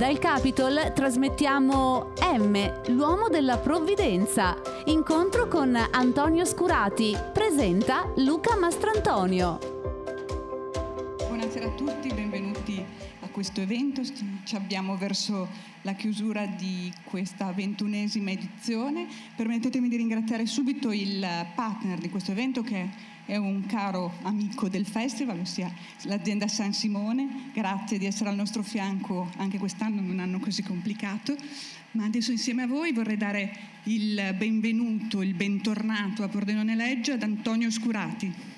Dal Capitol trasmettiamo M, l'uomo della provvidenza. Incontro con Antonio Scurati. Presenta Luca Mastrantonio. Buonasera a tutti, benvenuti a questo evento. Ci abbiamo verso la chiusura di questa ventunesima edizione. Permettetemi di ringraziare subito il partner di questo evento che è un caro amico del festival, ossia l'azienda San Simone. Grazie di essere al nostro fianco anche quest'anno, in un anno così complicato. Ma adesso insieme a voi vorrei dare il benvenuto, il bentornato a Pordenone Legge ad Antonio Scurati.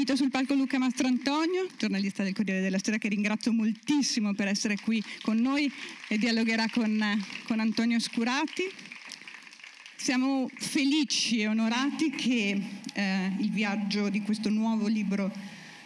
Invito sul palco Luca Mastrantonio, giornalista del Corriere della Sera, che ringrazio moltissimo per essere qui con noi e dialogherà con, con Antonio Scurati. Siamo felici e onorati che eh, il viaggio di questo nuovo libro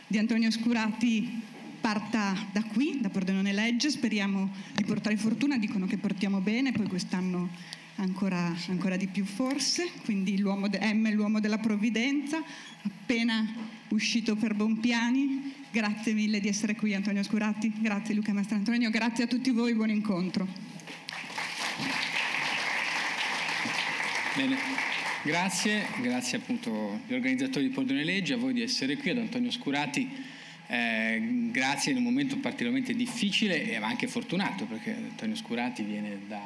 di Antonio Scurati parta da qui, da Pordenone Legge. Speriamo di portare fortuna, dicono che portiamo bene, poi quest'anno ancora, ancora di più forse. Quindi l'uomo de- M, l'uomo della provvidenza, appena uscito per Bompiani. Grazie mille di essere qui Antonio Scurati, grazie Luca Mastrantonio, grazie a tutti voi, buon incontro. Bene, grazie, grazie appunto agli organizzatori di Pordone Legge, a voi di essere qui, ad Antonio Scurati. Eh, grazie in un momento particolarmente difficile ma anche fortunato perché Antonio Scurati viene da,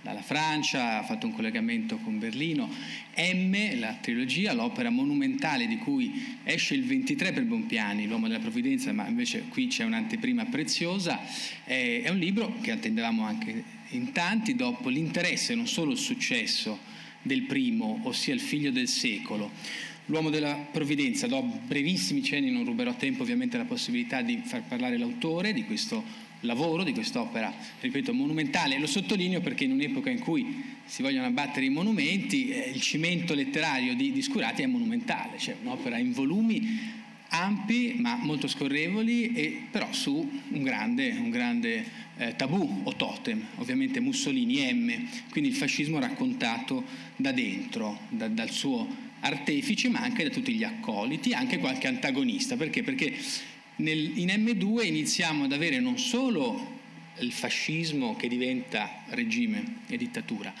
dalla Francia, ha fatto un collegamento con Berlino. M, la trilogia, l'opera monumentale di cui esce il 23 per Bompiani, L'uomo della provvidenza, ma invece qui c'è un'anteprima preziosa, è un libro che attendevamo anche in tanti dopo l'interesse, non solo il successo del primo, ossia Il figlio del secolo. L'uomo della provvidenza, do brevissimi cenni, non ruberò tempo ovviamente la possibilità di far parlare l'autore di questo lavoro di quest'opera, ripeto, monumentale. Lo sottolineo perché in un'epoca in cui si vogliono abbattere i monumenti, eh, il cimento letterario di, di Scurati è monumentale, cioè un'opera in volumi ampi ma molto scorrevoli e però su un grande, un grande eh, tabù o totem, ovviamente Mussolini M, quindi il fascismo raccontato da dentro, da, dal suo artefice ma anche da tutti gli accoliti, anche qualche antagonista, perché? Perché nel, in M2 iniziamo ad avere non solo il fascismo che diventa regime e dittatura,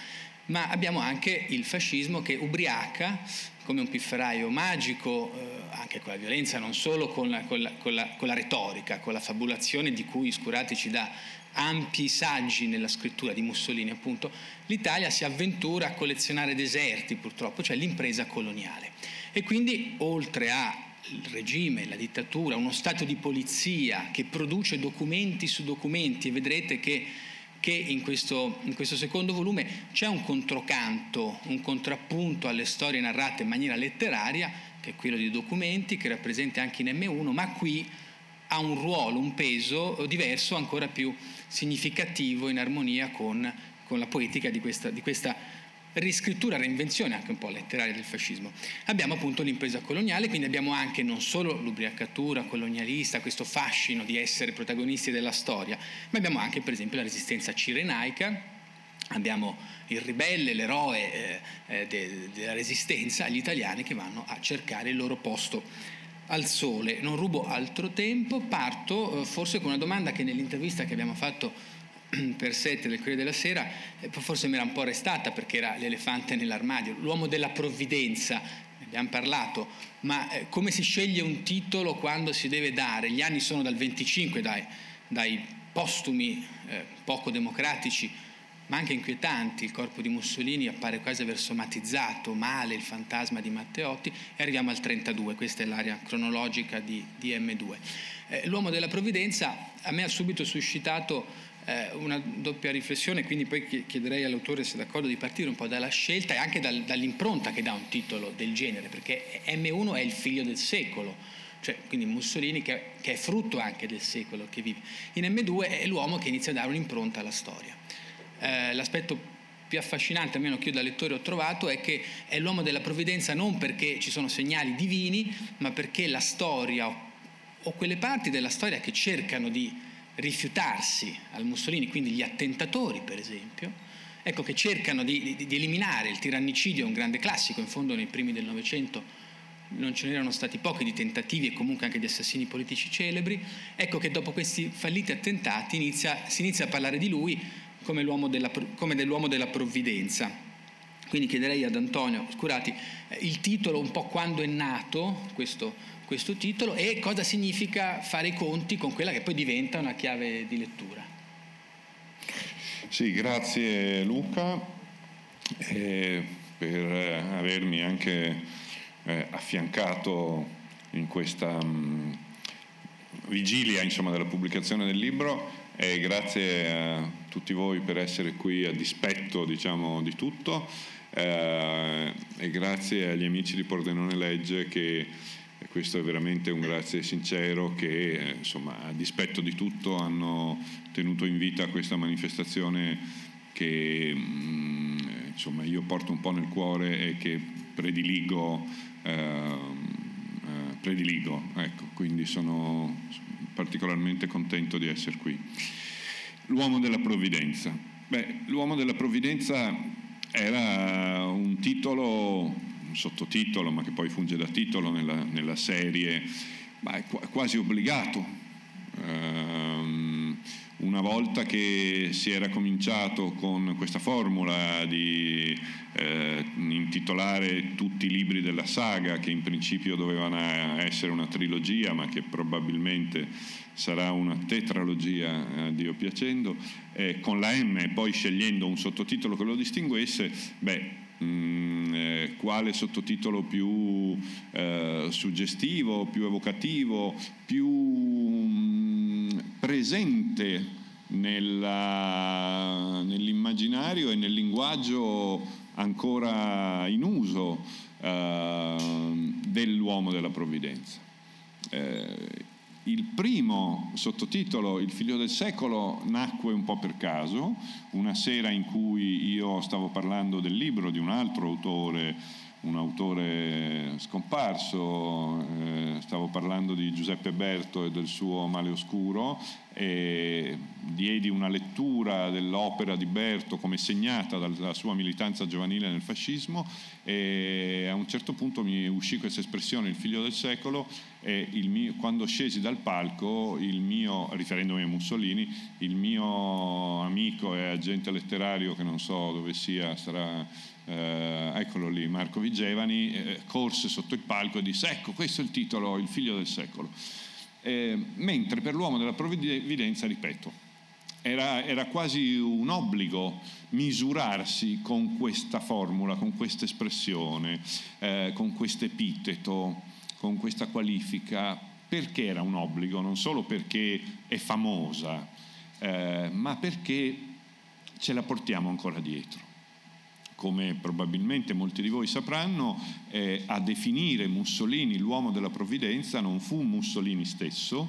ma abbiamo anche il fascismo che ubriaca come un pifferaio magico, eh, anche con la violenza, non solo con la, con, la, con, la, con la, retorica, con la fabulazione di cui Scurati ci dà ampi saggi nella scrittura di Mussolini, appunto, l'Italia si avventura a collezionare deserti, purtroppo, cioè l'impresa coloniale. E quindi, oltre a il regime, la dittatura, uno Stato di polizia che produce documenti su documenti e vedrete che, che in, questo, in, questo, secondo volume c'è un controcanto, un contrappunto alle storie narrate in maniera letteraria, che è quello di documenti, che rappresenta anche in M1, ma qui ha un ruolo, un peso diverso, ancora più significativo in armonia con, con la poetica di questa, di questa riscrittura, reinvenzione anche un po' letteraria del fascismo. Abbiamo appunto l'impresa coloniale, quindi abbiamo anche non solo l'ubriacatura colonialista, questo fascino di essere protagonisti della storia, ma abbiamo anche per esempio la resistenza cirenaica, abbiamo il ribelle, l'eroe eh, eh de, della resistenza, gli italiani che vanno a cercare il loro posto al sole. Non rubo altro tempo, parto eh, forse con una domanda che nell'intervista che abbiamo fatto per sette del Corriere della Sera, eh, forse mi era un po' restata perché era l'elefante nell'armadio, l'uomo della provvidenza, ne abbiamo parlato, ma eh, come si sceglie un titolo quando si deve dare? Gli anni sono dal 25, dai, dai postumi eh, poco democratici, ma anche inquietanti, il corpo di Mussolini appare quasi aver somatizzato male il fantasma di Matteotti e arriviamo al 32, questa è l'area cronologica di, di M2. Eh, l'uomo della provvidenza a me ha subito suscitato eh, una doppia riflessione, quindi poi chiederei all'autore se è d'accordo di partire un po' dalla scelta e anche dal, dall'impronta che dà un titolo del genere, perché M1 è il figlio del secolo, cioè quindi Mussolini che, che, è frutto anche del secolo che vive. In M2 è l'uomo che inizia a dare un'impronta alla storia. Eh, l'aspetto più affascinante, almeno che io da lettore ho trovato, è che è l'uomo della provvidenza non perché ci sono segnali divini, ma perché la storia o quelle parti della storia che cercano di rifiutarsi al Mussolini, quindi gli attentatori per esempio, ecco che cercano di, di, di eliminare il tirannicidio, un grande classico, in fondo nei primi del Novecento non ce n'erano stati pochi di tentativi e comunque anche di assassini politici celebri, ecco che dopo questi falliti attentati inizia, si inizia a parlare di lui come, della, come dell'uomo della provvidenza. Quindi chiederei ad Antonio Scurati eh, il titolo, un po' quando è nato questo, questo titolo e cosa significa fare i conti con quella che poi diventa una chiave di lettura. Sì, grazie Luca eh, per avermi anche eh, affiancato in questa mh, mm, vigilia insomma, della pubblicazione del libro e grazie a tutti voi per essere qui a dispetto diciamo, di tutto eh, e grazie agli amici di Pordenone Legge che questo è veramente un grazie sincero che eh, insomma, a dispetto di tutto hanno tenuto in vita questa manifestazione che mm, insomma, io porto un po' nel cuore e che prediligo, eh, eh, prediligo ecco, quindi sono particolarmente contento di essere qui. L'uomo della provvidenza. Beh, l'uomo della provvidenza era un titolo, un sottotitolo, ma che poi funge da titolo nella, nella serie, ma quasi obbligato. Um, una volta che si era cominciato con questa formula di eh, intitolare tutti i libri della saga, che in principio dovevano essere una trilogia, ma che probabilmente sarà una tetralogia, a Dio piacendo, eh, con la M e poi scegliendo un sottotitolo che lo distinguesse, beh, mm, eh, quale sottotitolo più eh, suggestivo, più evocativo, più mh, mm, presente nella, nell'immaginario e nel linguaggio ancora in uso eh, dell'uomo della provvidenza. Il primo sottotitolo, Il figlio del secolo, nacque un po' per caso, una sera in cui io stavo parlando del libro di un altro autore un autore scomparso, eh, stavo parlando di Giuseppe Berto e del suo Male Oscuro e diedi una lettura dell'opera di Berto come segnata dalla sua militanza giovanile nel fascismo e a un certo punto mi uscì questa espressione il figlio del secolo e mio, quando scesi dal palco il mio, riferendomi a Mussolini, il mio amico e agente letterario che non so dove sia, sarà eh, eccolo lì, Marco Vigevani, eh, corse sotto il palco e disse ecco questo è il titolo, il figlio del secolo. Eh, mentre per l'uomo della provvidenza, ripeto, era, era, quasi un obbligo misurarsi con questa formula, con questa espressione, eh, con questo epiteto, con questa qualifica. Perché era un obbligo? Non solo perché è famosa, eh, ma perché ce la portiamo ancora dietro come probabilmente molti di voi sapranno, eh, a definire Mussolini l'uomo della provvidenza non fu Mussolini stesso,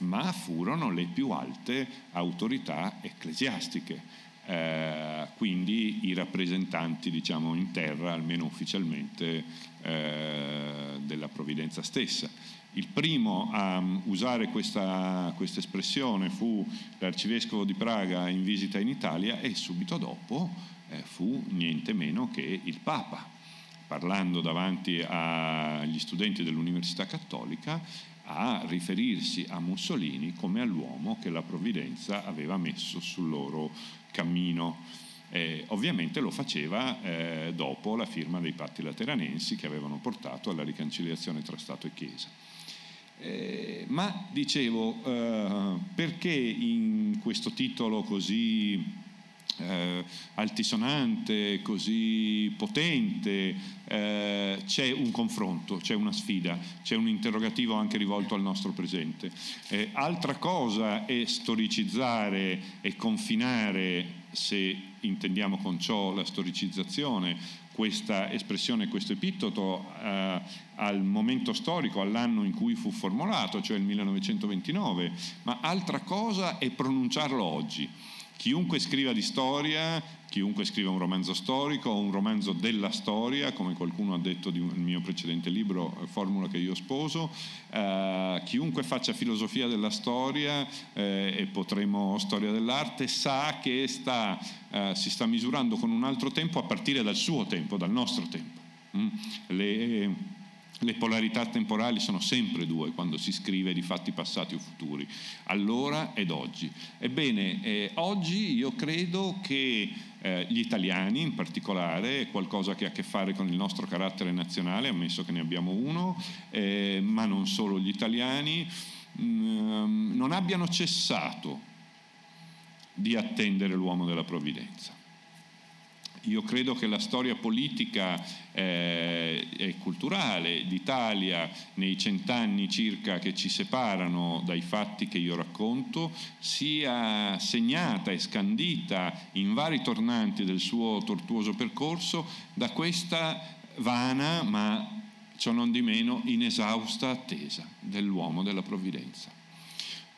ma furono le più alte autorità ecclesiastiche, eh, quindi i rappresentanti diciamo, in terra, almeno ufficialmente, eh, della provvidenza stessa. Il primo a usare questa, questa espressione fu l'arcivescovo di Praga in visita in Italia e subito dopo eh, fu niente meno che il Papa, parlando davanti agli studenti dell'Università Cattolica a riferirsi a Mussolini come all'uomo che la provvidenza aveva messo sul loro cammino. Eh, ovviamente lo faceva eh, dopo la firma dei patti lateranensi che avevano portato alla riconciliazione tra Stato e Chiesa. Eh, ma dicevo, eh, perché in questo titolo così eh, altisonante, così potente, eh, c'è un confronto, c'è una sfida, c'è un interrogativo anche rivolto al nostro presente. Eh, altra cosa è storicizzare e confinare, se intendiamo con ciò la storicizzazione, questa espressione, questo epitteto eh, al momento storico, all'anno in cui fu formulato, cioè il 1929, ma altra cosa è pronunciarlo oggi. Chiunque scriva di storia, chiunque scriva un romanzo storico o un romanzo della storia, come qualcuno ha detto nel mio precedente libro, eh, formula che io sposo, eh, chiunque faccia filosofia della storia eh, e potremo storia dell'arte, sa che sta, eh, si sta misurando con un altro tempo a partire dal suo tempo, dal nostro tempo. Mm? Le, le polarità temporali sono sempre due quando si scrive di fatti passati o futuri, allora ed oggi. Ebbene, eh, oggi io credo che eh, gli italiani in particolare, qualcosa che ha a che fare con il nostro carattere nazionale, ammesso che ne abbiamo uno, eh, ma non solo gli italiani, mh, mm, non abbiano cessato di attendere l'uomo della provvidenza. Io credo che la storia politica eh, e culturale d'Italia nei cent'anni circa che ci separano dai fatti che io racconto sia segnata e scandita in vari tornanti del suo tortuoso percorso da questa vana ma ciò non di meno inesausta attesa dell'uomo della provvidenza.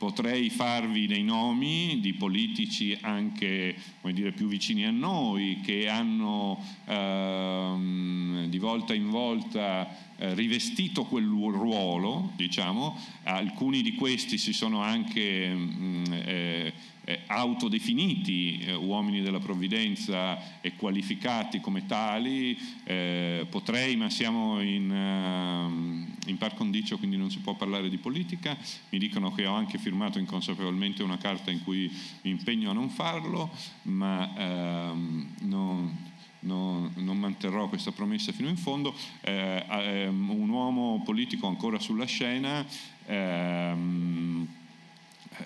Potrei farvi dei nomi di politici anche dire, più vicini a noi che hanno ehm, di volta in volta eh, rivestito quel ruolo, diciamo. alcuni di questi si sono anche mh, mm, eh, eh, autodefiniti eh, uomini della provvidenza e qualificati come tali, eh, potrei, ma siamo in, uh, in, par condicio, quindi non si può parlare di politica, mi dicono che ho anche firmato inconsapevolmente una carta in cui mi impegno a non farlo, ma uh, non, non, non, manterrò questa promessa fino in fondo, eh, ehm, un uomo politico ancora sulla scena, ehm,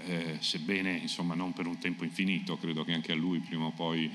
eh, sebbene insomma, non per un tempo infinito, credo che anche a lui prima o poi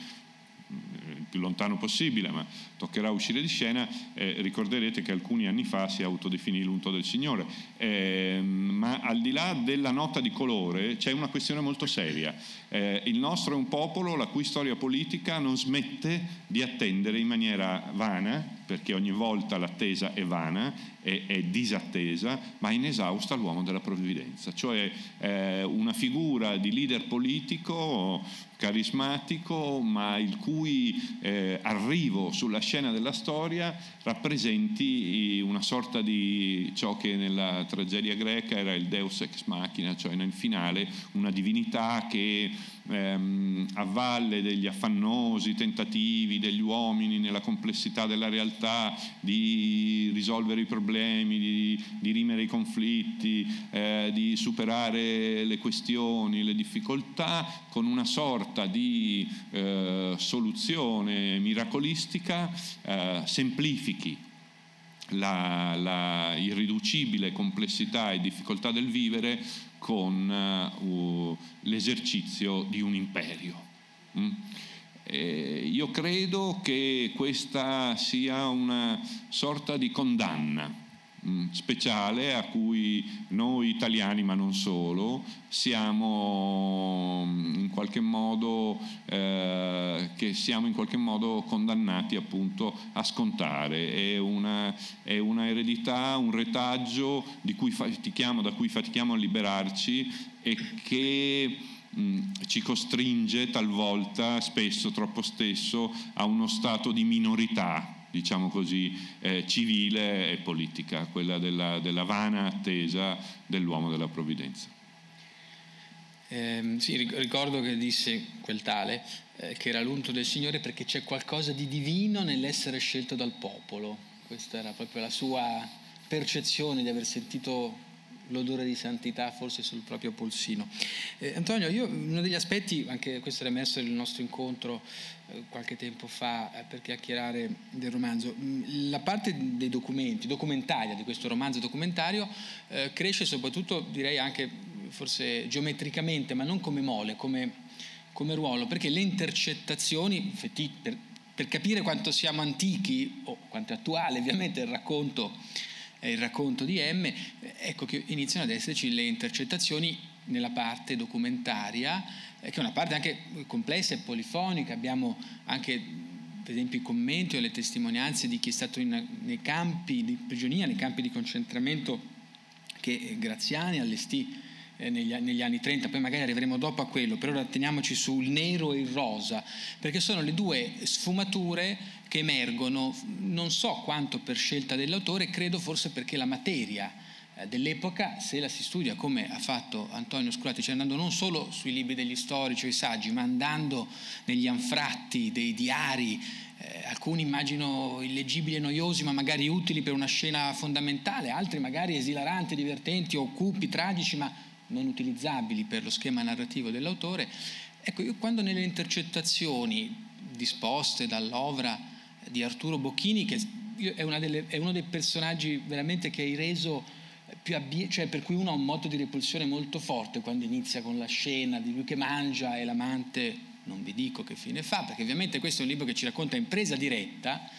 il più lontano possibile, ma toccherà uscire di scena, eh, ricorderete che alcuni anni fa si autodefinì l'unto del Signore. Eh, ma al di là della nota di colore c'è una questione molto seria. Eh, il nostro è un popolo la cui storia politica non smette di attendere in maniera vana, perché ogni volta l'attesa è vana, è, è disattesa, ma inesausta l'uomo della provvidenza, cioè eh, una figura di leader politico carismatico, ma il cui eh, arrivo sulla scena della storia rappresenti una sorta di ciò che nella tragedia greca era il deus ex machina, cioè nel finale una divinità che ehm, a valle degli affannosi tentativi degli uomini nella complessità della realtà di risolvere i problemi, di dirimere i conflitti, eh, di superare le questioni, le difficoltà, con una sorta di eh, soluzione miracolistica eh, semplifichi la, la, irriducibile complessità e difficoltà del vivere con uh, l'esercizio di un imperio. Mm? Eh, io credo che questa sia una sorta di condanna speciale a cui noi italiani, ma non solo, siamo mm, in qualche modo, eh, siamo in qualche modo condannati appunto a scontare. È una, è una eredità, un retaggio cui da cui fatichiamo a liberarci e che mm, ci costringe talvolta, spesso, troppo spesso, a uno stato di minorità diciamo così, eh, civile e politica, quella della, della vana attesa dell'uomo della provvidenza. Eh, sì, ricordo che disse quel tale eh, che era l'unto del Signore perché c'è qualcosa di divino nell'essere scelto dal popolo. Questa era proprio la sua percezione di aver sentito l'odore di santità forse sul proprio polsino. Eh, Antonio, io uno degli aspetti, anche questo era emerso nel nostro incontro eh, qualche tempo fa eh, per chiacchierare del romanzo, mm, la parte dei documenti, documentaria di questo romanzo documentario eh, cresce soprattutto direi anche forse geometricamente, ma non come mole, come, come ruolo, perché le intercettazioni, per, per, capire quanto siamo antichi, o quanto è attuale ovviamente il racconto, il racconto di M, ecco che iniziano ad esserci le intercettazioni nella parte documentaria, che è una parte anche complessa e polifonica, abbiamo anche per esempio i commenti o le testimonianze di chi è stato in, nei campi di prigionia, nei campi di concentramento che Graziani allestì eh, negli, negli, anni 30, poi magari arriveremo dopo a quello, per ora teniamoci sul nero e il rosa, perché sono le due sfumature che emergono, non so quanto per scelta dell'autore, credo forse perché la materia eh, dell'epoca, se la si studia come ha fatto Antonio Scurati, cioè andando non solo sui libri degli storici o i saggi, ma andando negli anfratti dei diari eh, alcuni immagino illeggibili e noiosi, ma magari utili per una scena fondamentale, altri magari esilaranti, divertenti o cupi, tragici, ma non utilizzabili per lo schema narrativo dell'autore. Ecco, io quando nelle intercettazioni disposte dall'ovra di Arturo Bocchini, che è, delle, è uno dei personaggi veramente che hai reso più abbi- cioè per cui uno ha un modo di repulsione molto forte quando inizia con la scena di lui che mangia e l'amante non vi dico che fine fa, perché ovviamente questo è un libro che ci racconta in presa diretta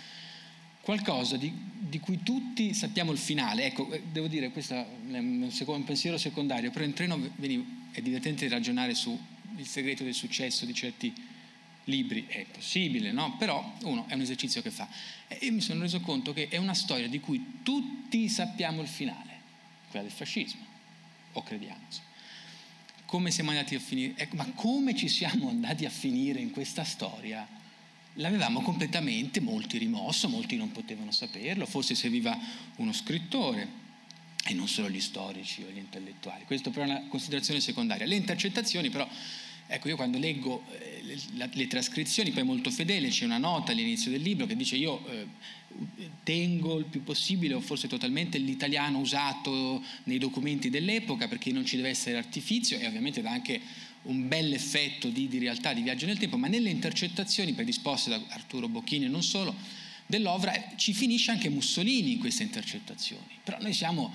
qualcosa di, di cui tutti sappiamo il finale. Ecco, eh, devo dire, questo è un, un pensiero secondario, però in treno venivo, è divertente ragionare sul segreto del successo di certi libri, è possibile, no? Però uno è un esercizio che fa. E mi sono reso conto che è una storia di cui tutti sappiamo il finale, quella del fascismo, o crediamo. Come siamo andati a finire, ecco, ma come ci siamo andati a finire in questa storia? L'avevamo completamente, molti rimosso, molti non potevano saperlo, forse serviva uno scrittore e non solo gli storici o gli intellettuali. Questo però è una considerazione secondaria. Le intercettazioni però Ecco, io quando leggo eh, le, le, trascrizioni, poi molto fedele, c'è una nota all'inizio del libro che dice io eh, tengo il più possibile o forse totalmente l'italiano usato nei documenti dell'epoca perché non ci deve essere artifizio e ovviamente dà anche un bel effetto di, di realtà, di viaggio nel tempo, ma nelle intercettazioni predisposte da Arturo Bocchini e non solo, dell'Ovra ci finisce anche Mussolini in queste intercettazioni. Però noi siamo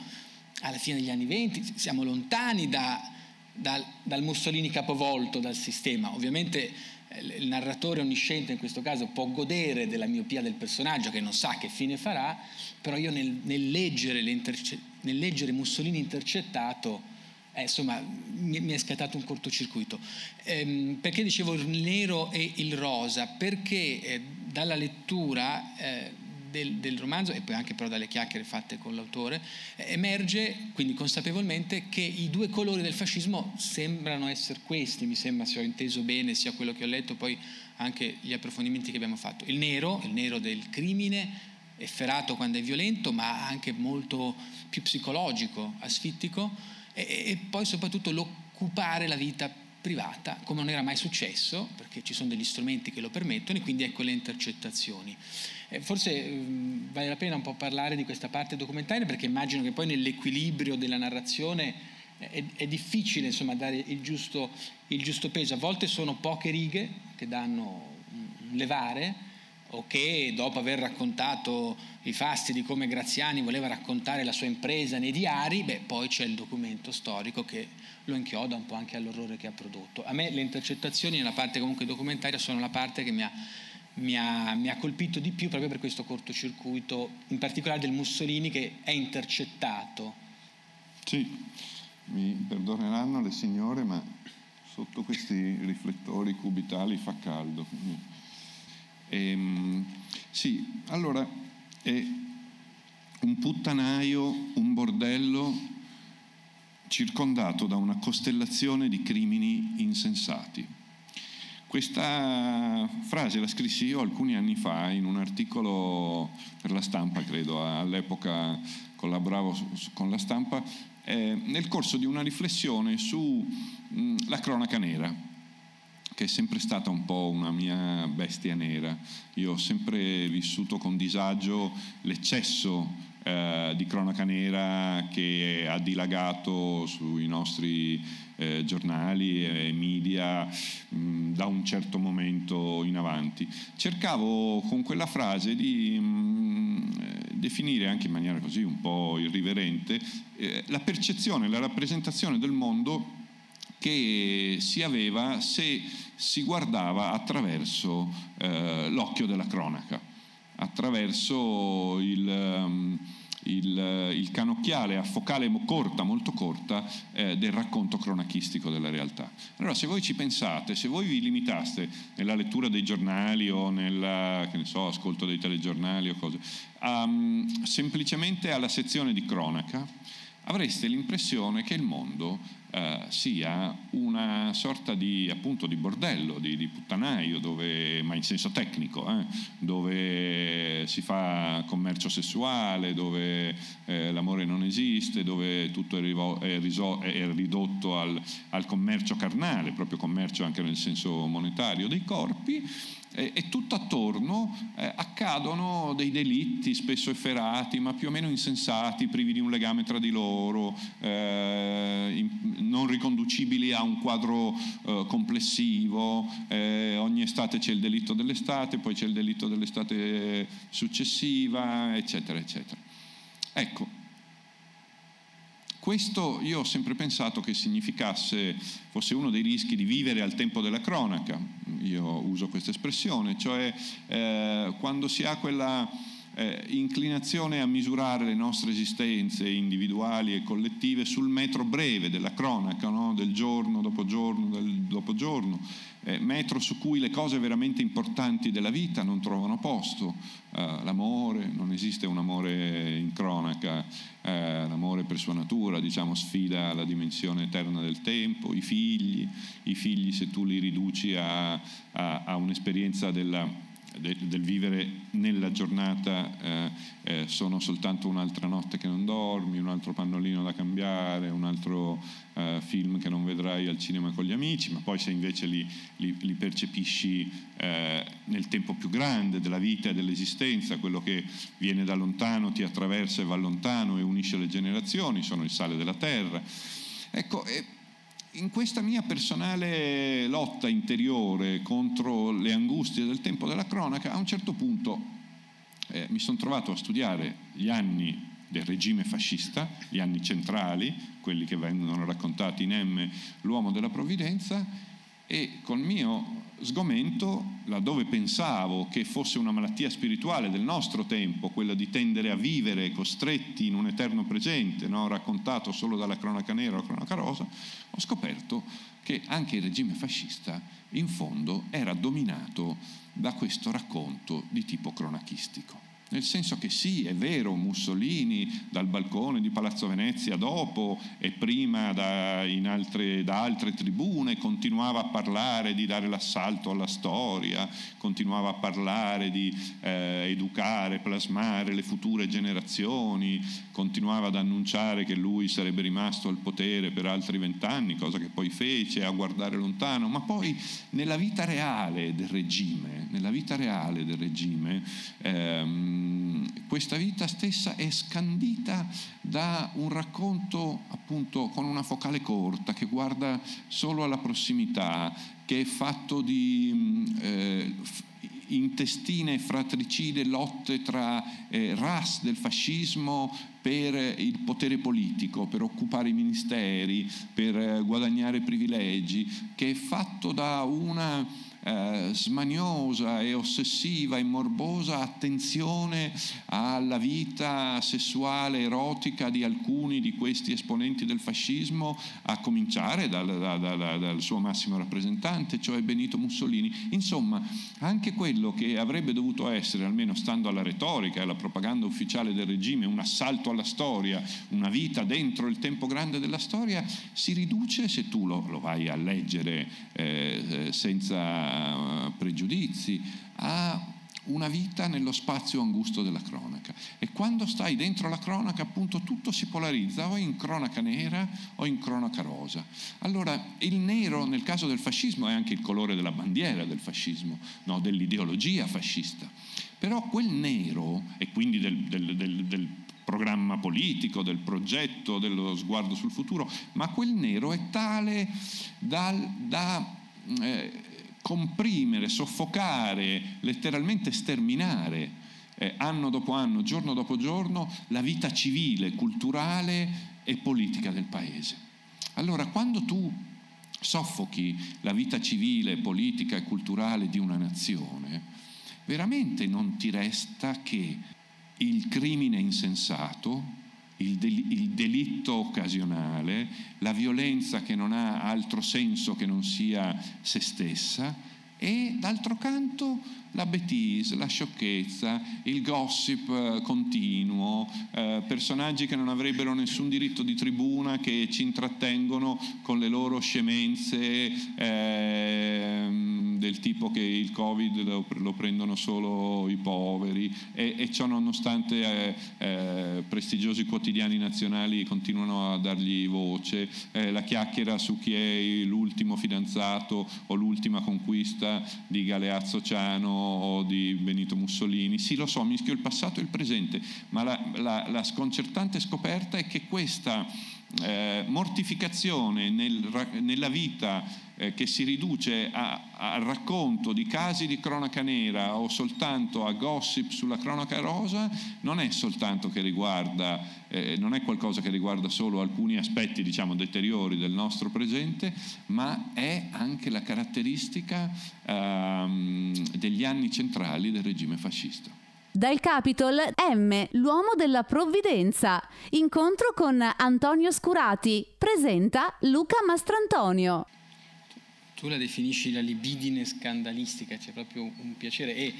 alla fine degli anni venti, siamo lontani da dal, dal Mussolini capovolto dal sistema. Ovviamente eh, il narratore onnisciente in questo caso può godere della miopia del personaggio che non sa che fine farà, però io nel, nel, leggere, nel leggere, Mussolini intercettato, eh, insomma, mi, mi, è scattato un cortocircuito. Ehm, perché dicevo il nero e il rosa? Perché eh, dalla lettura eh, del, del, romanzo e poi anche però dalle chiacchiere fatte con l'autore, eh, emerge quindi consapevolmente che i due colori del fascismo sembrano essere questi, mi sembra se ho inteso bene sia quello che ho letto, poi anche gli approfondimenti che abbiamo fatto. Il nero, il nero del crimine, efferato quando è violento, ma anche molto più psicologico, asfittico, e, e poi soprattutto l'occupare la vita privata, come non era mai successo, perché ci sono degli strumenti che lo permettono, e quindi ecco le intercettazioni. Eh, forse eh, vale la pena un po' parlare di questa parte documentaria, perché immagino che poi nell'equilibrio della narrazione eh, è, è difficile insomma, dare il giusto, il giusto peso. A volte sono poche righe che danno un levare, o che dopo aver raccontato i fasti di come Graziani voleva raccontare la sua impresa nei diari, beh, poi c'è il documento storico che lo inchioda un po' anche all'orrore che ha prodotto. A me le intercettazioni nella parte comunque documentaria sono la parte che mi ha, mi ha, mi ha colpito di più proprio per questo cortocircuito, in particolare del Mussolini che è intercettato. Sì, mi perdoneranno le signore, ma sotto questi riflettori cubitali fa caldo. Ehm, sì, allora è un puttanaio, un bordello circondato da una costellazione di crimini insensati. Questa frase la scrissi io alcuni anni fa in un articolo per la stampa, credo, all'epoca collaboravo con la stampa, eh, nel corso di una riflessione sulla cronaca nera, che è sempre stata un po' una mia bestia nera. Io ho sempre vissuto con disagio l'eccesso eh, di cronaca nera che ha dilagato sui nostri eh, giornali e media mh, da un certo momento in avanti. Cercavo con quella frase di mh, definire anche in maniera così un po' irriverente eh, la percezione, la rappresentazione del mondo che si aveva se si guardava attraverso eh, l'occhio della cronaca, attraverso il... Um, il, il canocchiale a focale corta, molto corta, eh, del racconto cronachistico della realtà. Allora se voi ci pensate, se voi vi limitaste nella lettura dei giornali o nel so, ascolto dei telegiornali o cose, um, semplicemente alla sezione di cronaca, avreste l'impressione che il mondo eh, sia una sorta di, appunto, di bordello, di, di, puttanaio, dove, ma in senso tecnico, eh, dove si fa commercio sessuale, dove eh, l'amore non esiste, dove tutto è, rivo- è, riso- è ridotto al, al, commercio carnale, proprio commercio anche nel senso monetario dei corpi, e, e tutto attorno eh, accadono dei delitti spesso efferati, ma più o meno insensati, privi di un legame tra di loro, eh, in, non riconducibili a un quadro eh, complessivo. Eh, ogni estate c'è il delitto dell'estate, poi c'è il delitto dell'estate successiva, eccetera, eccetera. Ecco, questo io ho sempre pensato che significasse, fosse uno dei rischi di vivere al tempo della cronaca, io uso questa espressione, cioè eh, quando si ha quella eh, inclinazione a misurare le nostre esistenze individuali e collettive sul metro breve della cronaca, no? del giorno dopo giorno, del dopo giorno, eh, metro su cui le cose veramente importanti della vita non trovano posto, eh, l'amore, non esiste un amore in cronaca, eh, l'amore per sua natura, diciamo, sfida la dimensione eterna del tempo, i figli, i figli se tu li riduci a, a, a un'esperienza della del vivere nella giornata eh, eh, sono soltanto un'altra notte che non dormi, un altro pannolino da cambiare, un altro eh, film che non vedrai al cinema con gli amici, ma poi se invece li, li, li percepisci eh, nel tempo più grande della vita e dell'esistenza, quello che viene da lontano ti attraversa e va lontano e unisce le generazioni, sono il sale della terra. Ecco, in questa mia personale lotta interiore contro le angustie del tempo della cronaca, a un certo punto eh, mi sono trovato a studiare gli anni del regime fascista, gli anni centrali, quelli che vengono raccontati in M, l'uomo della provvidenza, e col mio sgomento, laddove pensavo che fosse una malattia spirituale del nostro tempo, quella di tendere a vivere costretti in un eterno presente, no? raccontato solo dalla cronaca nera o cronaca rosa, ho scoperto che anche il regime fascista in fondo era dominato da questo racconto di tipo cronachistico. Nel senso che sì, è vero, Mussolini dal balcone di Palazzo Venezia dopo e prima da, altre, da, altre, tribune continuava a parlare di dare l'assalto alla storia, continuava a parlare di eh, educare, plasmare le future generazioni, continuava ad annunciare che lui sarebbe rimasto al potere per altri vent'anni, cosa che poi fece, a guardare lontano, ma poi nella vita reale del regime, nella vita reale del regime ehm, questa vita stessa è scandita da un racconto appunto con una focale corta che guarda solo alla prossimità, che è fatto di eh, intestine fratricide lotte tra eh, ras del fascismo per il potere politico, per occupare i ministeri, per eh, guadagnare privilegi, che è fatto da una eh, smaniosa e ossessiva e morbosa attenzione alla vita sessuale erotica di alcuni di questi esponenti del fascismo, a cominciare dal, dal, dal, dal suo massimo rappresentante, cioè Benito Mussolini. Insomma, anche quello che avrebbe dovuto essere, almeno stando alla retorica e alla propaganda ufficiale del regime, un assalto alla storia, una vita dentro il tempo grande della storia, si riduce, se tu lo, lo vai a leggere eh, senza pregiudizi, ha una vita nello spazio angusto della cronaca. E quando stai dentro la cronaca, appunto, tutto si polarizza o in cronaca nera o in cronaca rosa. Allora, il nero nel caso del fascismo è anche il colore della bandiera del fascismo, no? dell'ideologia fascista. Però quel nero, e quindi del, del, del, del programma politico, del progetto, dello sguardo sul futuro, ma quel nero è tale da, da eh, comprimere, soffocare, letteralmente sterminare eh, anno dopo anno, giorno dopo giorno, la vita civile, culturale e politica del paese. Allora, quando tu soffochi la vita civile, politica e culturale di una nazione, veramente non ti resta che il crimine insensato, il, del, il, delitto occasionale, la violenza che non ha altro senso che non sia se stessa e d'altro canto la betise, la sciocchezza, il gossip eh, continuo, eh, personaggi che non avrebbero nessun diritto di tribuna, che ci intrattengono con le loro scemenze. Eh, del tipo che il Covid lo, lo prendono solo i poveri e, e ciò nonostante eh, eh, prestigiosi quotidiani nazionali continuano a dargli voce, eh, la chiacchiera su chi è l'ultimo fidanzato o l'ultima conquista di Galeazzo Ciano o di Benito Mussolini. Sì, lo so, mischio il passato e il presente, ma la, la, la sconcertante scoperta è che questa eh, mortificazione nel, nella vita eh, che si riduce al racconto di casi di cronaca nera o soltanto a gossip sulla cronaca rosa non è soltanto che riguarda, eh, non è qualcosa che riguarda solo alcuni aspetti diciamo deteriori del nostro presente, ma è anche la caratteristica ehm, degli anni centrali del regime fascista. Dal Capitol M, l'uomo della provvidenza. Incontro con Antonio Scurati. Presenta Luca Mastrantonio. Tu la definisci la libidine scandalistica, c'è proprio un piacere e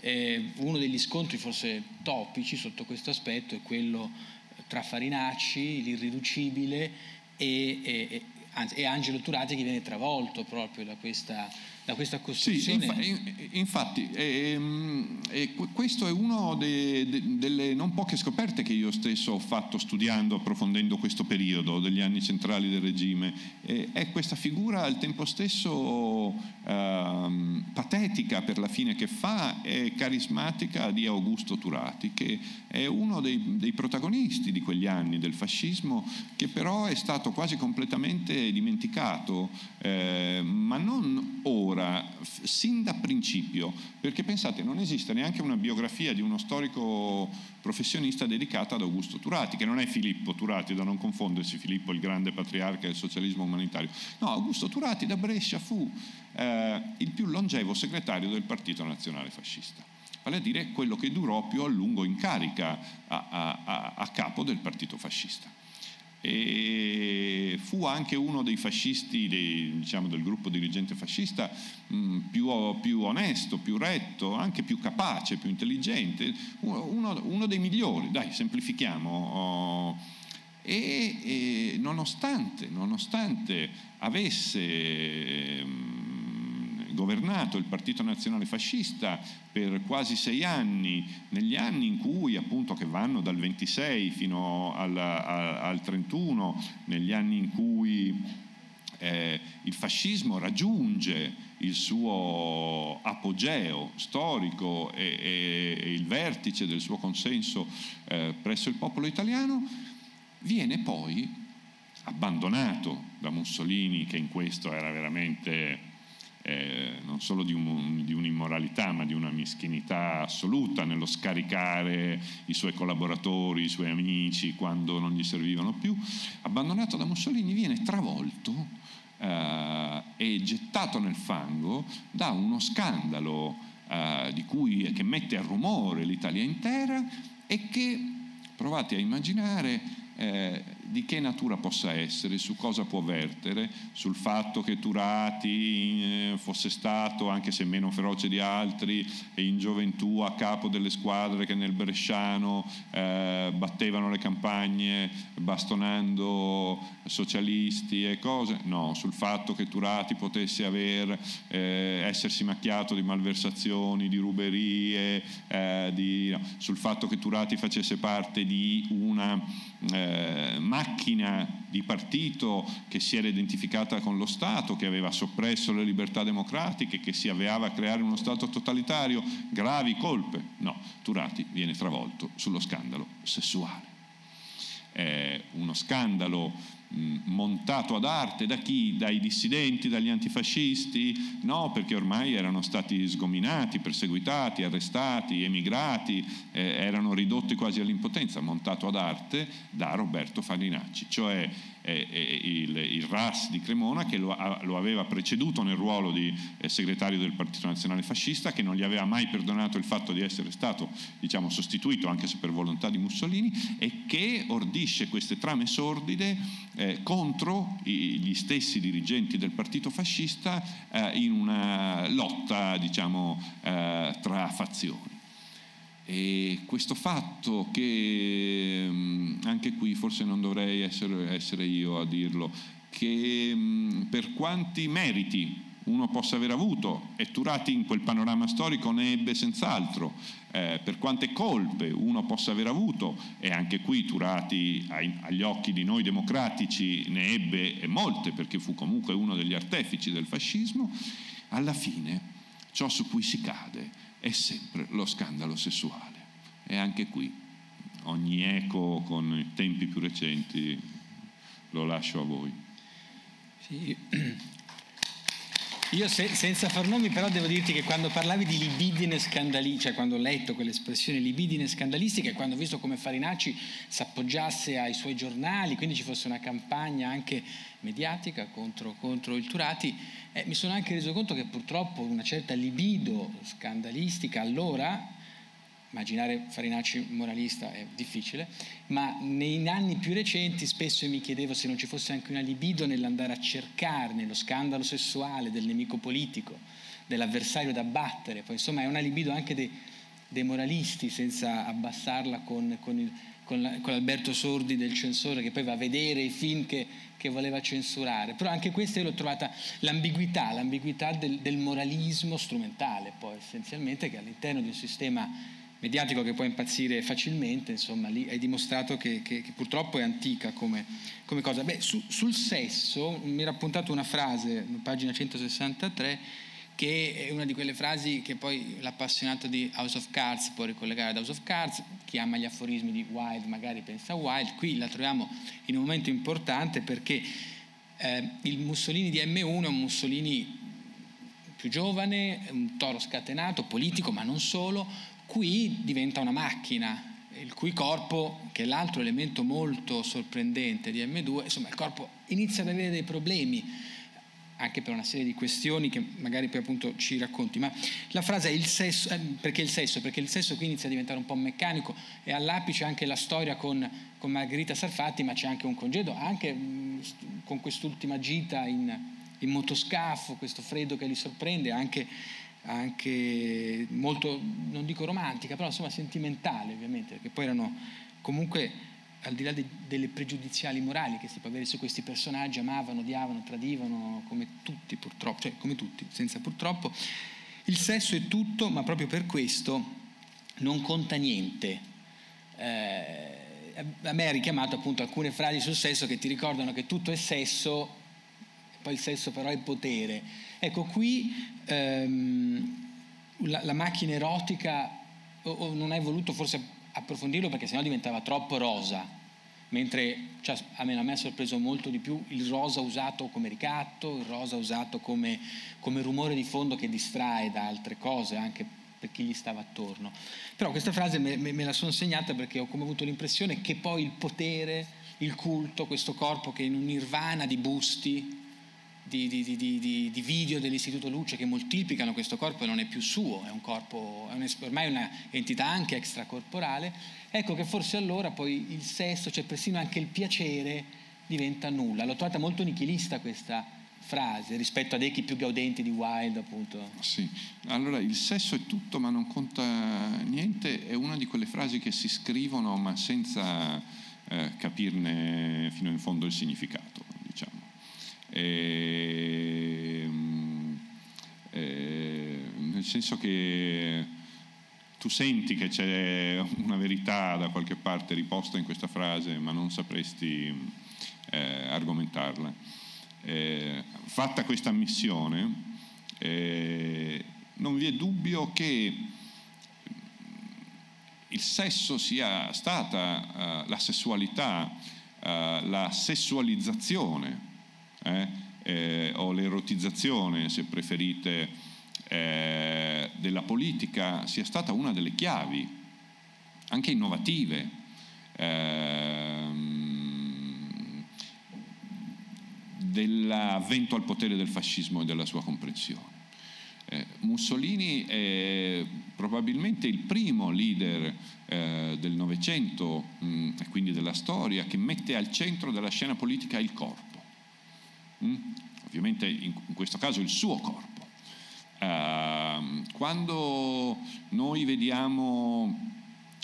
eh, uno degli scontri forse topici sotto questo aspetto è quello tra Farinacci, l'irriducibile e, e, e Angelo Turati che viene travolto proprio da questa da questa costruzione. Sì, infatti, ehm, eh, questo è una de, de, delle non poche scoperte che io stesso ho fatto studiando, approfondendo questo periodo degli anni centrali del regime. Eh, è questa figura al tempo stesso ehm, patetica per la fine che fa e carismatica di Augusto Turati, che è uno dei, dei protagonisti di quegli anni del fascismo, che però è stato quasi completamente dimenticato, eh, ma non ora ora, sin da principio, perché pensate, non esiste neanche una biografia di uno storico professionista dedicata ad Augusto Turati, che non è Filippo Turati, da non confondersi Filippo il grande patriarca del socialismo umanitario. No, Augusto Turati da Brescia fu eh, il più longevo segretario del Partito Nazionale Fascista vale a dire quello che durò più a lungo in carica a, a, a capo del partito fascista e fu anche uno dei fascisti dei, diciamo, del gruppo dirigente fascista mh, mm, più, più, onesto, più retto, anche più capace, più intelligente, uno, uno dei migliori, dai, semplifichiamo. Oh, e, e nonostante, nonostante, avesse... Mh, governato il Partito Nazionale Fascista per quasi sei anni, negli anni in cui appunto che vanno dal 26 fino al, al, al 31, negli anni in cui eh, il fascismo raggiunge il suo apogeo storico e, e, e il vertice del suo consenso eh, presso il popolo italiano, viene poi abbandonato da Mussolini, che in questo era veramente eh, non solo di, un, di, un'immoralità, ma di una meschinità assoluta nello scaricare i suoi collaboratori, i suoi amici quando non gli servivano più, abbandonato da Mussolini viene travolto eh, e gettato nel fango da uno scandalo eh, cui, che mette a rumore l'Italia intera e che, provate a immaginare, eh, di che natura possa essere, su cosa può vertere, sul fatto che Turati eh, fosse stato, anche se meno feroce di altri, in gioventù a capo delle squadre che nel Bresciano eh, battevano le campagne bastonando socialisti e cose, no, sul fatto che Turati potesse aver, eh, essersi macchiato di malversazioni, di ruberie, eh, di, no, sul fatto che Turati facesse parte di una eh, macchina di partito che si era identificata con lo Stato, che aveva soppresso le libertà democratiche, che si avviava a creare uno Stato totalitario, gravi colpe. No, Turati viene travolto sullo scandalo sessuale. È uno scandalo montato ad arte da chi? Dai dissidenti, dagli antifascisti? No, perché ormai erano stati sgominati, perseguitati, arrestati, emigrati, eh, erano ridotti quasi all'impotenza, montato ad arte da Roberto Farinacci, cioè eh, il, il, RAS di Cremona che lo, lo aveva preceduto nel ruolo di eh, segretario del Partito Nazionale Fascista, che non gli aveva mai perdonato il fatto di essere stato diciamo, sostituito, anche se per volontà di Mussolini, e che ordisce queste trame sordide eh, contro i, gli stessi dirigenti del Partito Fascista eh, in una lotta diciamo, eh, tra fazioni. E questo fatto che mm, anche qui forse non dovrei essere, essere io a dirlo, che mm, per quanti meriti uno possa aver avuto, e Turati in quel panorama storico ne ebbe senz'altro, eh, per quante colpe uno possa aver avuto, e anche qui Turati ai, agli occhi di noi democratici ne ebbe molte, perché fu comunque uno degli artefici del fascismo, alla fine ciò su cui si cade è sempre lo scandalo sessuale. E anche qui ogni eco con i tempi più recenti lo lascio a voi. Sì. Io se, senza far nomi però devo dirti che quando parlavi di libidine scandalistiche, cioè quando ho letto quell'espressione libidine scandalistiche e quando ho visto come Farinacci si appoggiasse ai suoi giornali, quindi ci fosse una campagna anche mediatica contro, contro il Turati, eh, mi sono anche reso conto che purtroppo una certa libido scandalistica allora immaginare Farinacci moralista è difficile, ma nei anni più recenti spesso mi chiedevo se non ci fosse anche una libido nell'andare a cercare nello scandalo sessuale del nemico politico, dell'avversario da battere, poi insomma è una libido anche dei, dei moralisti senza abbassarla con, con, il, con, la, con, Alberto Sordi del censore che poi va a vedere i film che, che voleva censurare, però anche questa io l'ho trovata l'ambiguità, l'ambiguità del, del moralismo strumentale poi essenzialmente che all'interno di un sistema mediatico che può impazzire facilmente, insomma, lì hai dimostrato che, che, che purtroppo è antica come, come cosa. Beh, su, sul sesso mi era appuntato una frase, pagina 163, che è una di quelle frasi che poi l'appassionato di House of Cards può ricollegare ad House of Cards, chi ama gli aforismi di Wilde magari pensa a Wilde, qui la troviamo in un momento importante perché eh, il Mussolini di M1 è un Mussolini più giovane, un toro scatenato, politico, ma non solo, qui diventa una macchina, il cui corpo, che è l'altro elemento molto sorprendente di M2, insomma il corpo inizia ad avere dei problemi, anche per una serie di questioni che magari poi appunto ci racconti, ma la frase è il sesso, eh, perché il sesso? Perché il sesso qui inizia a diventare un po' meccanico e all'apice anche la storia con, con Margherita Sarfatti, ma c'è anche un congedo, anche mh, con quest'ultima gita in, in motoscafo, questo freddo che li sorprende, anche anche molto, non dico romantica, però insomma sentimentale ovviamente, perché poi erano comunque al di là de, delle pregiudiziali morali che si può avere su questi personaggi, amavano, odiavano, tradivano, come tutti purtroppo, cioè come tutti, senza purtroppo. Il sesso è tutto, ma proprio per questo non conta niente. Eh, a me ha richiamato appunto alcune frasi sul sesso che ti ricordano che tutto è sesso, poi il sesso però è potere Ecco, qui ehm, la, la, macchina erotica, o, o non hai voluto forse approfondirlo perché sennò diventava troppo rosa, mentre cioè, a, me, ha sorpreso molto di più il rosa usato come ricatto, il rosa usato come, come rumore di fondo che distrae da altre cose, anche per chi gli stava attorno. Però questa frase me, me, me la sono segnata perché ho come avuto l'impressione che poi il potere, il culto, questo corpo che in un nirvana di busti, di, di, di, di, video dell'Istituto Luce che moltiplicano questo corpo e non è più suo, è un corpo, è un, ormai un'entità anche extracorporale, ecco che forse allora poi il sesso, cioè persino anche il piacere diventa nulla. L'ho trovata molto nichilista questa frase rispetto ad echi più gaudenti di Wilde appunto. Sì, allora il sesso è tutto ma non conta niente è una di quelle frasi che si scrivono ma senza eh, capirne fino in fondo il significato. E, ehm, eh, nel senso che tu senti che c'è una verità da qualche parte riposta in questa frase, ma non sapresti eh, argomentarla. Eh, fatta questa ammissione, eh, non vi è dubbio che il sesso sia stata uh, la sessualità, uh, la sessualizzazione eh, eh, o l'erotizzazione, se preferite, eh, della politica sia stata una delle chiavi, anche innovative, ehm, dell'avvento al potere del fascismo e della sua comprensione. Eh, Mussolini è probabilmente il primo leader eh, del Novecento e quindi della storia che mette al centro della scena politica il corpo Mm? Ovviamente in, in, questo caso il suo corpo. Uh, quando noi vediamo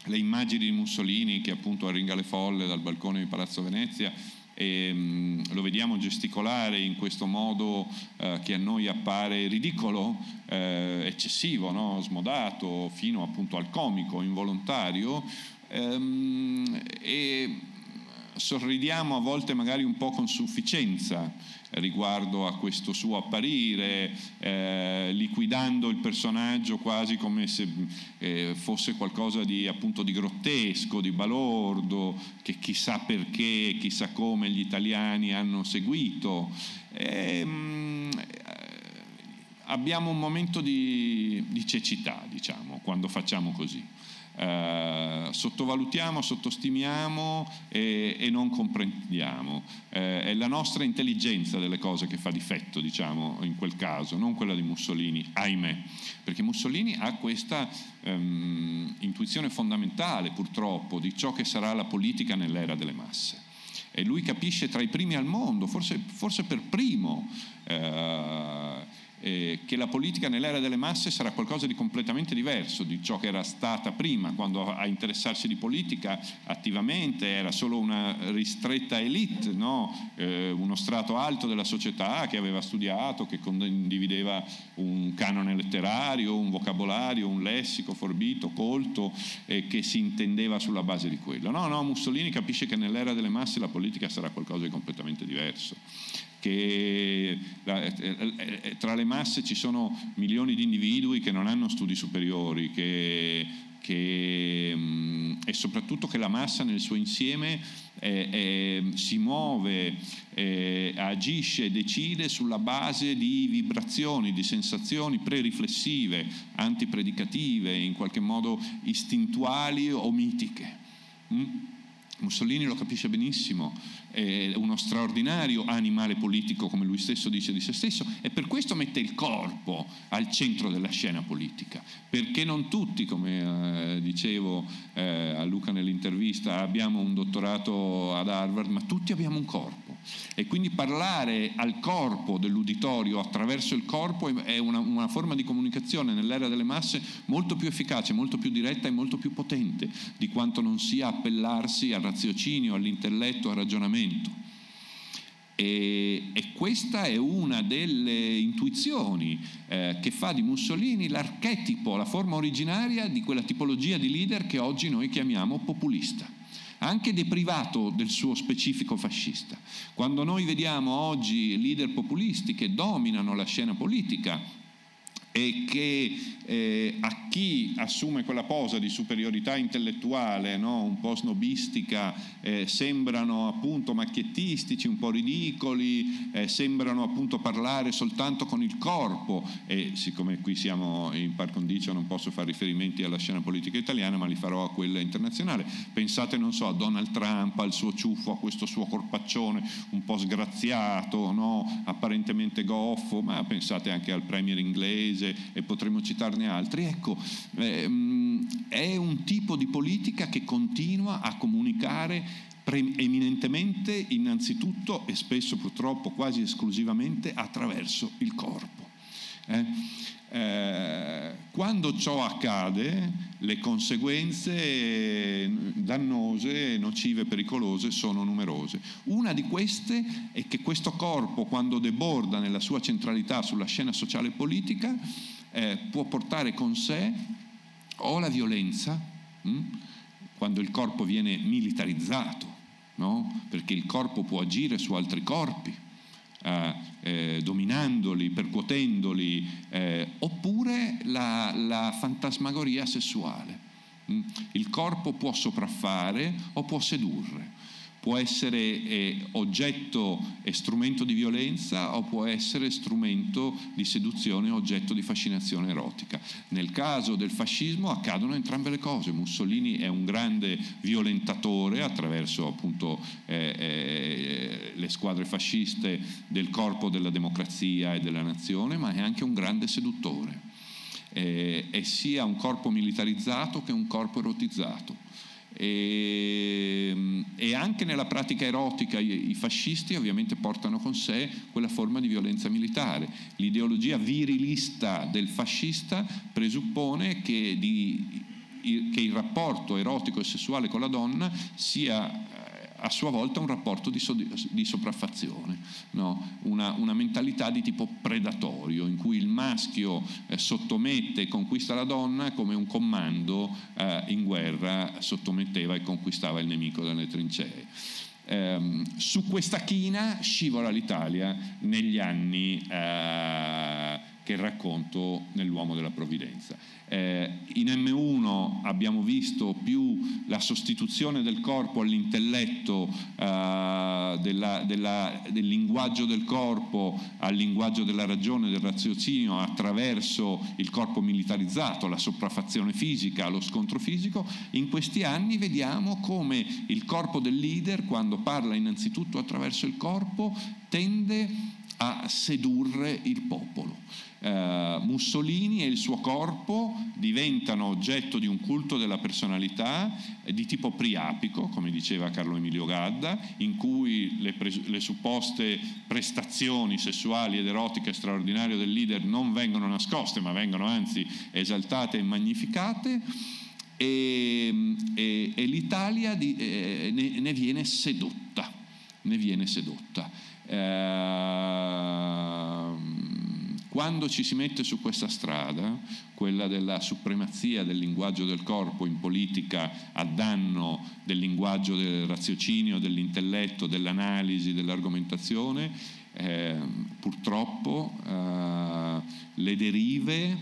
le immagini di Mussolini che appunto arringa le folle dal balcone di Palazzo Venezia e, um, lo vediamo gesticolare in questo modo uh, che a noi appare ridicolo, uh, eccessivo, no? smodato, fino appunto al comico, involontario, um, e sorridiamo a volte magari un po' con sufficienza riguardo a questo suo apparire, eh, liquidando il personaggio quasi come se eh, fosse qualcosa di, appunto, di grottesco, di balordo, che chissà perché, chissà come gli italiani hanno seguito. E, ehm, mh, abbiamo un momento di, di cecità, diciamo, quando facciamo così. Eh, sottovalutiamo, sottostimiamo e, e non comprendiamo. Eh, è la nostra intelligenza delle cose che fa difetto, diciamo, in quel caso, non quella di Mussolini, ahimè, perché Mussolini ha questa ehm, intuizione fondamentale, purtroppo, di ciò che sarà la politica nell'era delle masse. E lui capisce tra i primi al mondo, forse, forse per primo, eh, eh, che la politica nell'era delle masse sarà qualcosa di completamente diverso di ciò che era stata prima, quando a interessarsi di politica attivamente era solo una ristretta elite, no? eh, uno strato alto della società che aveva studiato, che condivideva un canone letterario, un vocabolario, un lessico forbito, colto, e che si intendeva sulla base di quello. No, no, Mussolini capisce che nell'era delle masse la politica sarà qualcosa di completamente diverso che eh, eh, tra le masse ci sono milioni di individui che non hanno studi superiori che, che, mm, e soprattutto che la massa nel suo insieme eh, eh, si muove, eh, agisce, decide sulla base di vibrazioni, di sensazioni pre-riflessive, antipredicative, in qualche modo istintuali o mitiche. Mm? Mussolini lo capisce benissimo, è uno straordinario animale politico, come lui stesso dice di se stesso, e per questo mette il corpo al centro della scena politica, perché non tutti, come eh, dicevo eh, a Luca nell'intervista, abbiamo un dottorato ad Harvard, ma tutti abbiamo un corpo. E quindi parlare al corpo dell'uditorio attraverso il corpo è una, una forma di comunicazione nell'era delle masse molto più efficace, molto più diretta e molto più potente di quanto non sia appellarsi al raziocinio, all'intelletto, al ragionamento. E, e, questa è una delle intuizioni eh, che fa di Mussolini l'archetipo, la forma originaria di quella tipologia di leader che oggi noi chiamiamo populista anche deprivato del suo specifico fascista. Quando noi vediamo oggi leader populisti che dominano la scena politica, e che eh, a chi assume quella posa di superiorità intellettuale, no? un po' snobistica, eh, sembrano appunto macchiettistici, un po' ridicoli, eh, sembrano appunto parlare soltanto con il corpo e siccome qui siamo in par condicio non posso fare riferimenti alla scena politica italiana ma li farò a quella internazionale. Pensate, non so, a Donald Trump, al suo ciuffo, a questo suo corpaccione un po' sgraziato, no? apparentemente goffo, ma pensate anche al premier inglese e potremmo citarne altri, ecco, ehm, è un tipo di politica che continua a comunicare eminentemente innanzitutto e spesso purtroppo quasi esclusivamente attraverso il corpo. Eh? Eh, quando ciò accade, le conseguenze dannose, nocive, pericolose sono numerose. Una di queste è che questo corpo, quando deborda nella sua centralità sulla scena sociale e politica, eh, può portare con sé o la violenza, hm, quando il corpo viene militarizzato, no? perché il corpo può agire su altri corpi eh, dominandoli, percuotendoli, eh, oppure la, la fantasmagoria sessuale. Mm? Il corpo può sopraffare o può sedurre può essere eh, oggetto e strumento di violenza o può essere strumento di seduzione, oggetto di fascinazione erotica. Nel caso del fascismo accadono entrambe le cose. Mussolini è un grande violentatore attraverso appunto eh, eh, le squadre fasciste del corpo della democrazia e della nazione, ma è anche un grande seduttore. Eh, è sia un corpo militarizzato che un corpo erotizzato e, ehm, e, anche nella pratica erotica i, i, fascisti ovviamente portano con sé quella forma di violenza militare. L'ideologia virilista del fascista presuppone che, di, che il rapporto erotico e sessuale con la donna sia a sua volta un rapporto di, so- di sopraffazione, no? una, una, mentalità di tipo predatorio, in cui il maschio eh, sottomette e conquista la donna come un comando eh, in guerra sottometteva e conquistava il nemico dalle trincee. Eh, su questa china scivola l'Italia negli anni che racconto nell'uomo della provvidenza. Eh, in M1 abbiamo visto più la sostituzione del corpo all'intelletto, eh, della, della, del linguaggio del corpo al linguaggio della ragione, del raziocinio attraverso il corpo militarizzato, la sopraffazione fisica, lo scontro fisico. In questi anni vediamo come il corpo del leader, quando parla innanzitutto attraverso il corpo, tende a sedurre il popolo eh, Mussolini e il suo corpo diventano oggetto di un culto della personalità eh, di tipo priapico, come diceva Carlo Emilio Gadda, in cui le, pres- le supposte prestazioni sessuali ed erotiche straordinarie del leader non vengono nascoste, ma vengono anzi esaltate e magnificate. E, e, e l'Italia di, eh, ne, ne, viene sedotta, ne viene sedotta. Eh, quando ci si mette su questa strada, quella della supremazia del linguaggio del corpo in politica a danno del linguaggio del raziocinio, dell'intelletto, dell'analisi, dell'argomentazione, eh, purtroppo eh, le derive,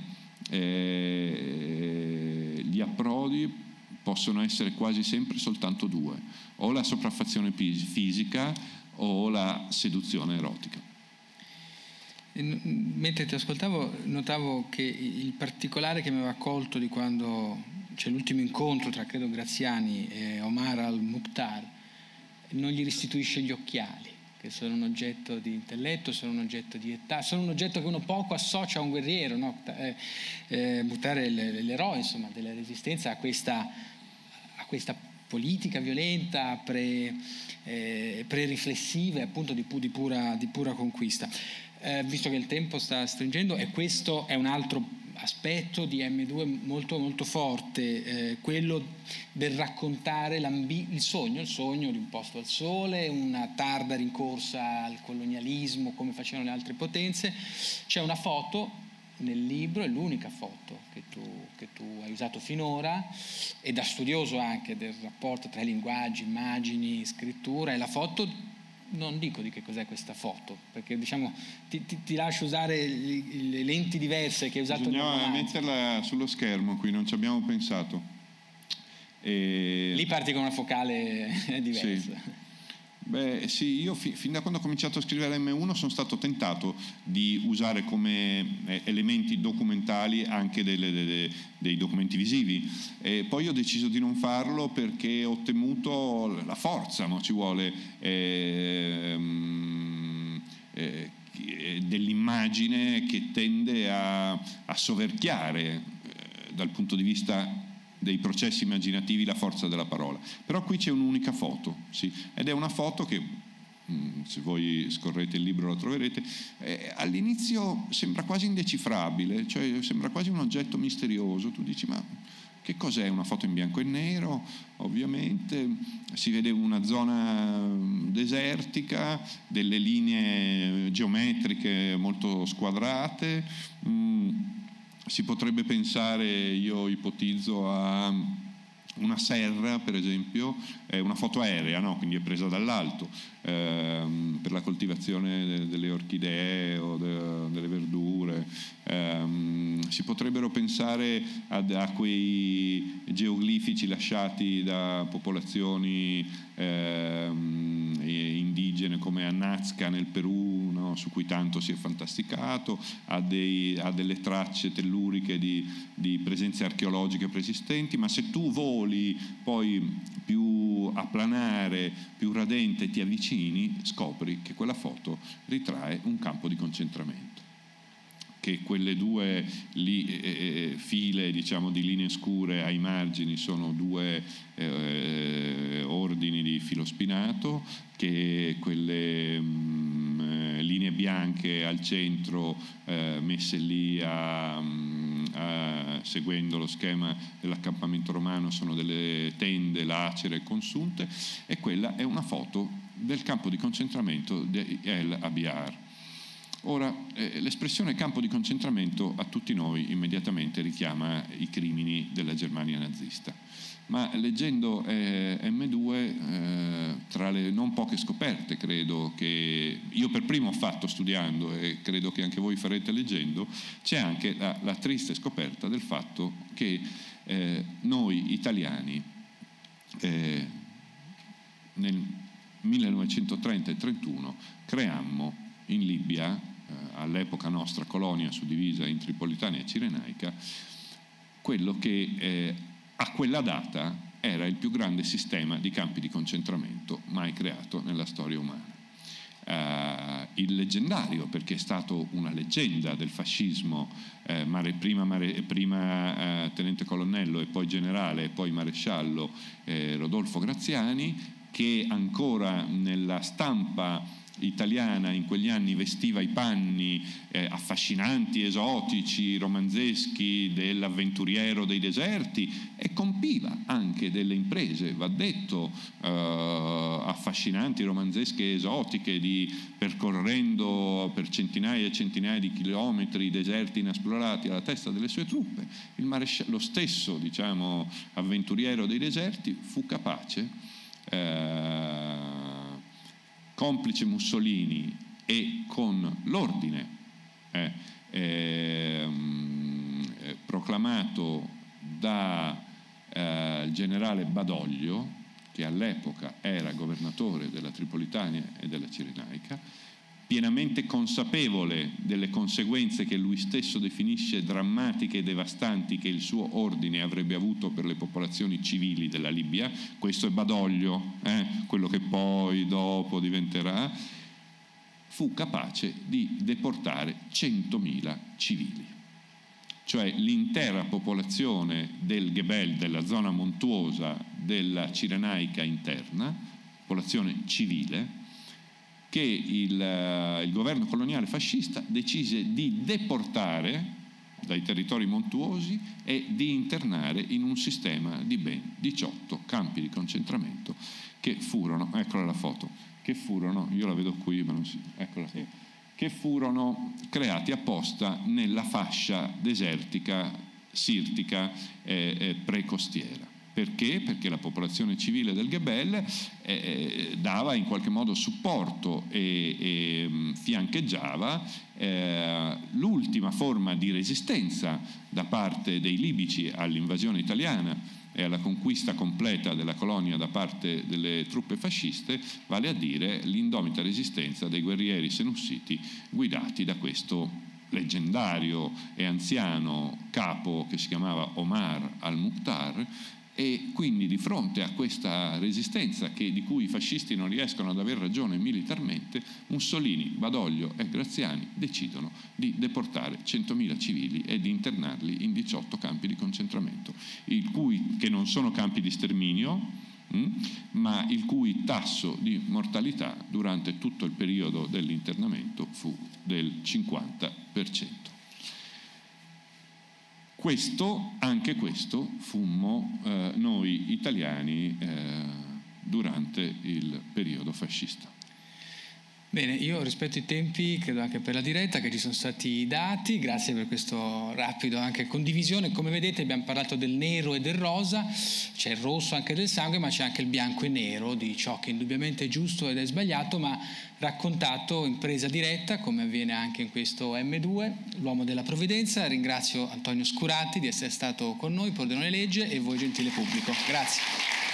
eh, gli approdi possono essere quasi sempre soltanto due, o la sopraffazione fisica o la seduzione erotica. Mentre ti ascoltavo notavo che il particolare che mi aveva colto di quando c'è l'ultimo incontro tra credo Graziani e Omar al-Mukhtar non gli restituisce gli occhiali che sono un oggetto di intelletto, sono un oggetto di età, sono un oggetto che uno poco associa a un guerriero, no? eh, eh, Mukhtar è l'eroe insomma, della resistenza a questa, a questa politica violenta, pre, eh, pre-riflessiva appunto di, di, pura, di pura conquista eh, visto che il tempo sta stringendo, e questo è un altro aspetto di M2 molto molto forte, eh, quello del raccontare il sogno, il sogno di un posto al sole, una tarda rincorsa al colonialismo come facevano le altre potenze. C'è una foto nel libro, è l'unica foto che tu, che tu hai usato finora e da studioso anche del rapporto tra linguaggi, immagini, scrittura, è la foto non dico di che cos'è questa foto, perché diciamo, ti, ti, ti lascio usare le lenti diverse che hai usato Bisognava metterla sullo schermo qui, non ci abbiamo pensato. E... Lì parti con una focale diversa. Sì. Beh sì, io fi- fin da quando ho cominciato a scrivere M1 sono stato tentato di usare come eh, elementi documentali anche delle, delle, dei documenti visivi. E poi ho deciso di non farlo perché ho temuto la forza, no? ci vuole ehm, eh, dell'immagine che tende a, a soverchiare eh, dal punto di vista dei processi immaginativi la forza della parola. Però qui c'è un'unica foto, sì, ed è una foto che, mm, se voi scorrete il libro la troverete, eh, all'inizio sembra quasi indecifrabile, cioè sembra quasi un oggetto misterioso, tu dici ma che cos'è una foto in bianco e nero? Ovviamente si vede una zona mm, desertica, delle linee geometriche molto squadrate. Mm, si potrebbe pensare, io ipotizzo, a una serra, per esempio, è una foto aerea, no? quindi è presa dall'alto, ehm, per la coltivazione delle orchidee o de, delle verdure. Ehm, si potrebbero pensare ad, a quei geoglifici lasciati da popolazioni ehm, indigene come a Nazca nel Perù, no? su cui tanto si è fantasticato, a, dei, a delle tracce telluriche di, di presenze archeologiche preesistenti, ma se tu voli poi più a planare, più radente ti avvicini, scopri che quella foto ritrae un campo di concentramento che quelle due li, eh, eh, file diciamo, di linee scure ai margini sono due eh, ordini di filo spinato, che quelle mh, mm, linee bianche al centro eh, messe lì a... Mm, eh, seguendo lo schema dell'accampamento romano sono delle tende lacere consunte e quella è una foto del campo di concentramento di El Abiar. Ora, eh, l'espressione campo di concentramento a tutti noi immediatamente richiama i crimini della Germania nazista. Ma leggendo eh, M2, eh, tra le non poche scoperte, credo che io per primo ho fatto studiando e credo che anche voi farete leggendo, c'è anche la, la triste scoperta del fatto che eh, noi italiani eh, nel 1930 e 31 creammo in Libia, all'epoca nostra colonia suddivisa in Tripolitania e Cirenaica, quello che eh, a quella data era il più grande sistema di campi di concentramento mai creato nella storia umana. Uh, il leggendario, perché è stato una leggenda del fascismo, eh, mare, prima, mare, prima eh, tenente colonnello e poi generale e poi maresciallo eh, Rodolfo Graziani, che ancora nella stampa italiana in quegli anni vestiva i panni eh, affascinanti, esotici, romanzeschi dell'avventuriero dei deserti e compiva anche delle imprese, va detto, eh, affascinanti, romanzesche, esotiche, di, percorrendo per centinaia e centinaia di chilometri deserti inesplorati alla testa delle sue truppe. lo stesso diciamo, avventuriero dei deserti fu capace eh, complice Mussolini e con l'ordine eh, eh, proclamato dal eh, generale Badoglio, che all'epoca era governatore della Tripolitania e della Cirenaica, pienamente consapevole delle conseguenze che lui stesso definisce drammatiche e devastanti che il suo ordine avrebbe avuto per le popolazioni civili della Libia, questo è Badoglio, eh, quello che poi dopo diventerà, fu capace di deportare 100.000 civili, cioè l'intera popolazione del Gebel, della zona montuosa della Cirenaica interna, popolazione civile, che il, eh, il governo coloniale fascista decise di deportare dai territori montuosi e di internare in un sistema di ben 18 campi di concentramento che furono, eccola la foto, che furono, io la vedo qui ma non si, eccola qui, che furono creati apposta nella fascia desertica, sirtica e, e precostiera. Perché? Perché la popolazione civile del Gebel eh, eh, dava in qualche modo supporto e, e mm, fiancheggiava eh, l'ultima forma di resistenza da parte dei libici all'invasione italiana e alla conquista completa della colonia da parte delle truppe fasciste, vale a dire l'indomita resistenza dei guerrieri senussiti guidati da questo leggendario e anziano capo che si chiamava Omar al-Mukhtar e quindi di fronte a questa resistenza che, di cui i fascisti non riescono ad aver ragione militarmente, Mussolini, Badoglio e Graziani decidono di deportare 100.000 civili e di internarli in 18 campi di concentramento, cui, che non sono campi di sterminio, mh, hm, ma il cui tasso di mortalità durante tutto il periodo dell'internamento fu del 50%. Questo, anche questo, fummo eh, noi italiani eh, durante il periodo fascista. Bene, io rispetto i tempi, credo anche per la diretta che ci sono stati dati, grazie per questo rapido anche condivisione. Come vedete abbiamo parlato del nero e del rosa, c'è il rosso anche del sangue, ma c'è anche il bianco e nero di ciò che indubbiamente è giusto ed è sbagliato, ma raccontato in presa diretta, come avviene anche in questo M2, l'uomo della provvidenza. Ringrazio Antonio Scurati di essere stato con noi, Pordenone Legge e voi gentile pubblico. Grazie.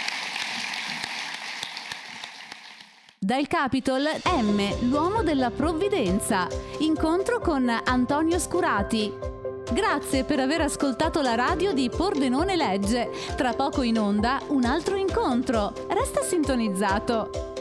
Dal Capitol M, l'uomo della provvidenza. Incontro con Antonio Scurati. Grazie per aver ascoltato la radio di Pordenone Legge. Tra poco in onda un altro incontro. Resta sintonizzato.